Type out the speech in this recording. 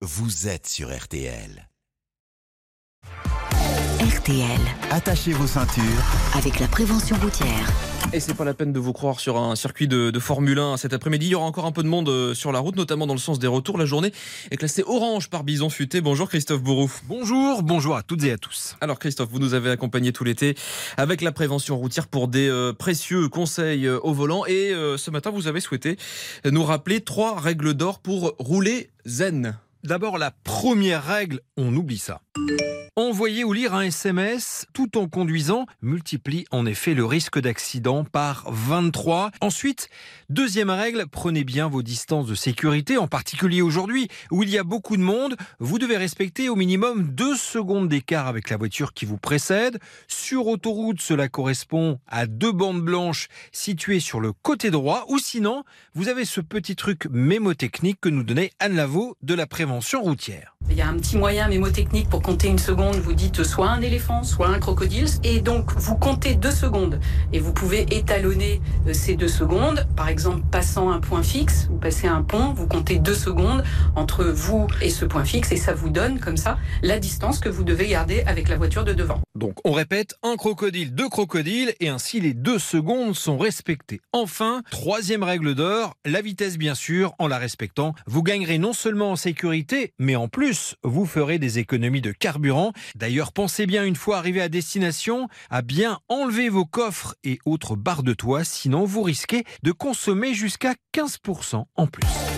vous êtes sur RTL. RTL, Attachez vos ceintures. avec la prévention routière. Et c'est pas la peine de vous croire sur un circuit de, de Formule 1 cet après-midi. Il y aura encore un peu de monde euh, sur la route, notamment dans le sens des retours. La journée est classée orange par Bison Futé. Bonjour Christophe Bourreau. Bonjour, bonjour à toutes et à tous. Alors Christophe, vous nous avez accompagné tout l'été avec la prévention routière pour des euh, précieux conseils euh, au volant. Et euh, ce matin, vous avez souhaité nous rappeler trois règles d'or pour rouler zen. D'abord, la première règle, on oublie ça. Envoyer ou lire un SMS tout en conduisant multiplie en effet le risque d'accident par 23. Ensuite, deuxième règle, prenez bien vos distances de sécurité, en particulier aujourd'hui où il y a beaucoup de monde. Vous devez respecter au minimum deux secondes d'écart avec la voiture qui vous précède. Sur autoroute, cela correspond à deux bandes blanches situées sur le côté droit ou sinon, vous avez ce petit truc mémotechnique que nous donnait Anne Lavaux de la prévention routière. Il y a un petit moyen mémotechnique pour compter une seconde. Vous dites soit un éléphant, soit un crocodile. Et donc, vous comptez deux secondes. Et vous pouvez étalonner euh, ces deux secondes. Par exemple, passant un point fixe, vous passez un pont, vous comptez deux secondes entre vous et ce point fixe. Et ça vous donne, comme ça, la distance que vous devez garder avec la voiture de devant. Donc on répète, un crocodile, deux crocodiles, et ainsi les deux secondes sont respectées. Enfin, troisième règle d'or, la vitesse bien sûr, en la respectant, vous gagnerez non seulement en sécurité, mais en vous ferez des économies de carburant. D'ailleurs, pensez bien une fois arrivé à destination à bien enlever vos coffres et autres barres de toit, sinon vous risquez de consommer jusqu'à 15% en plus.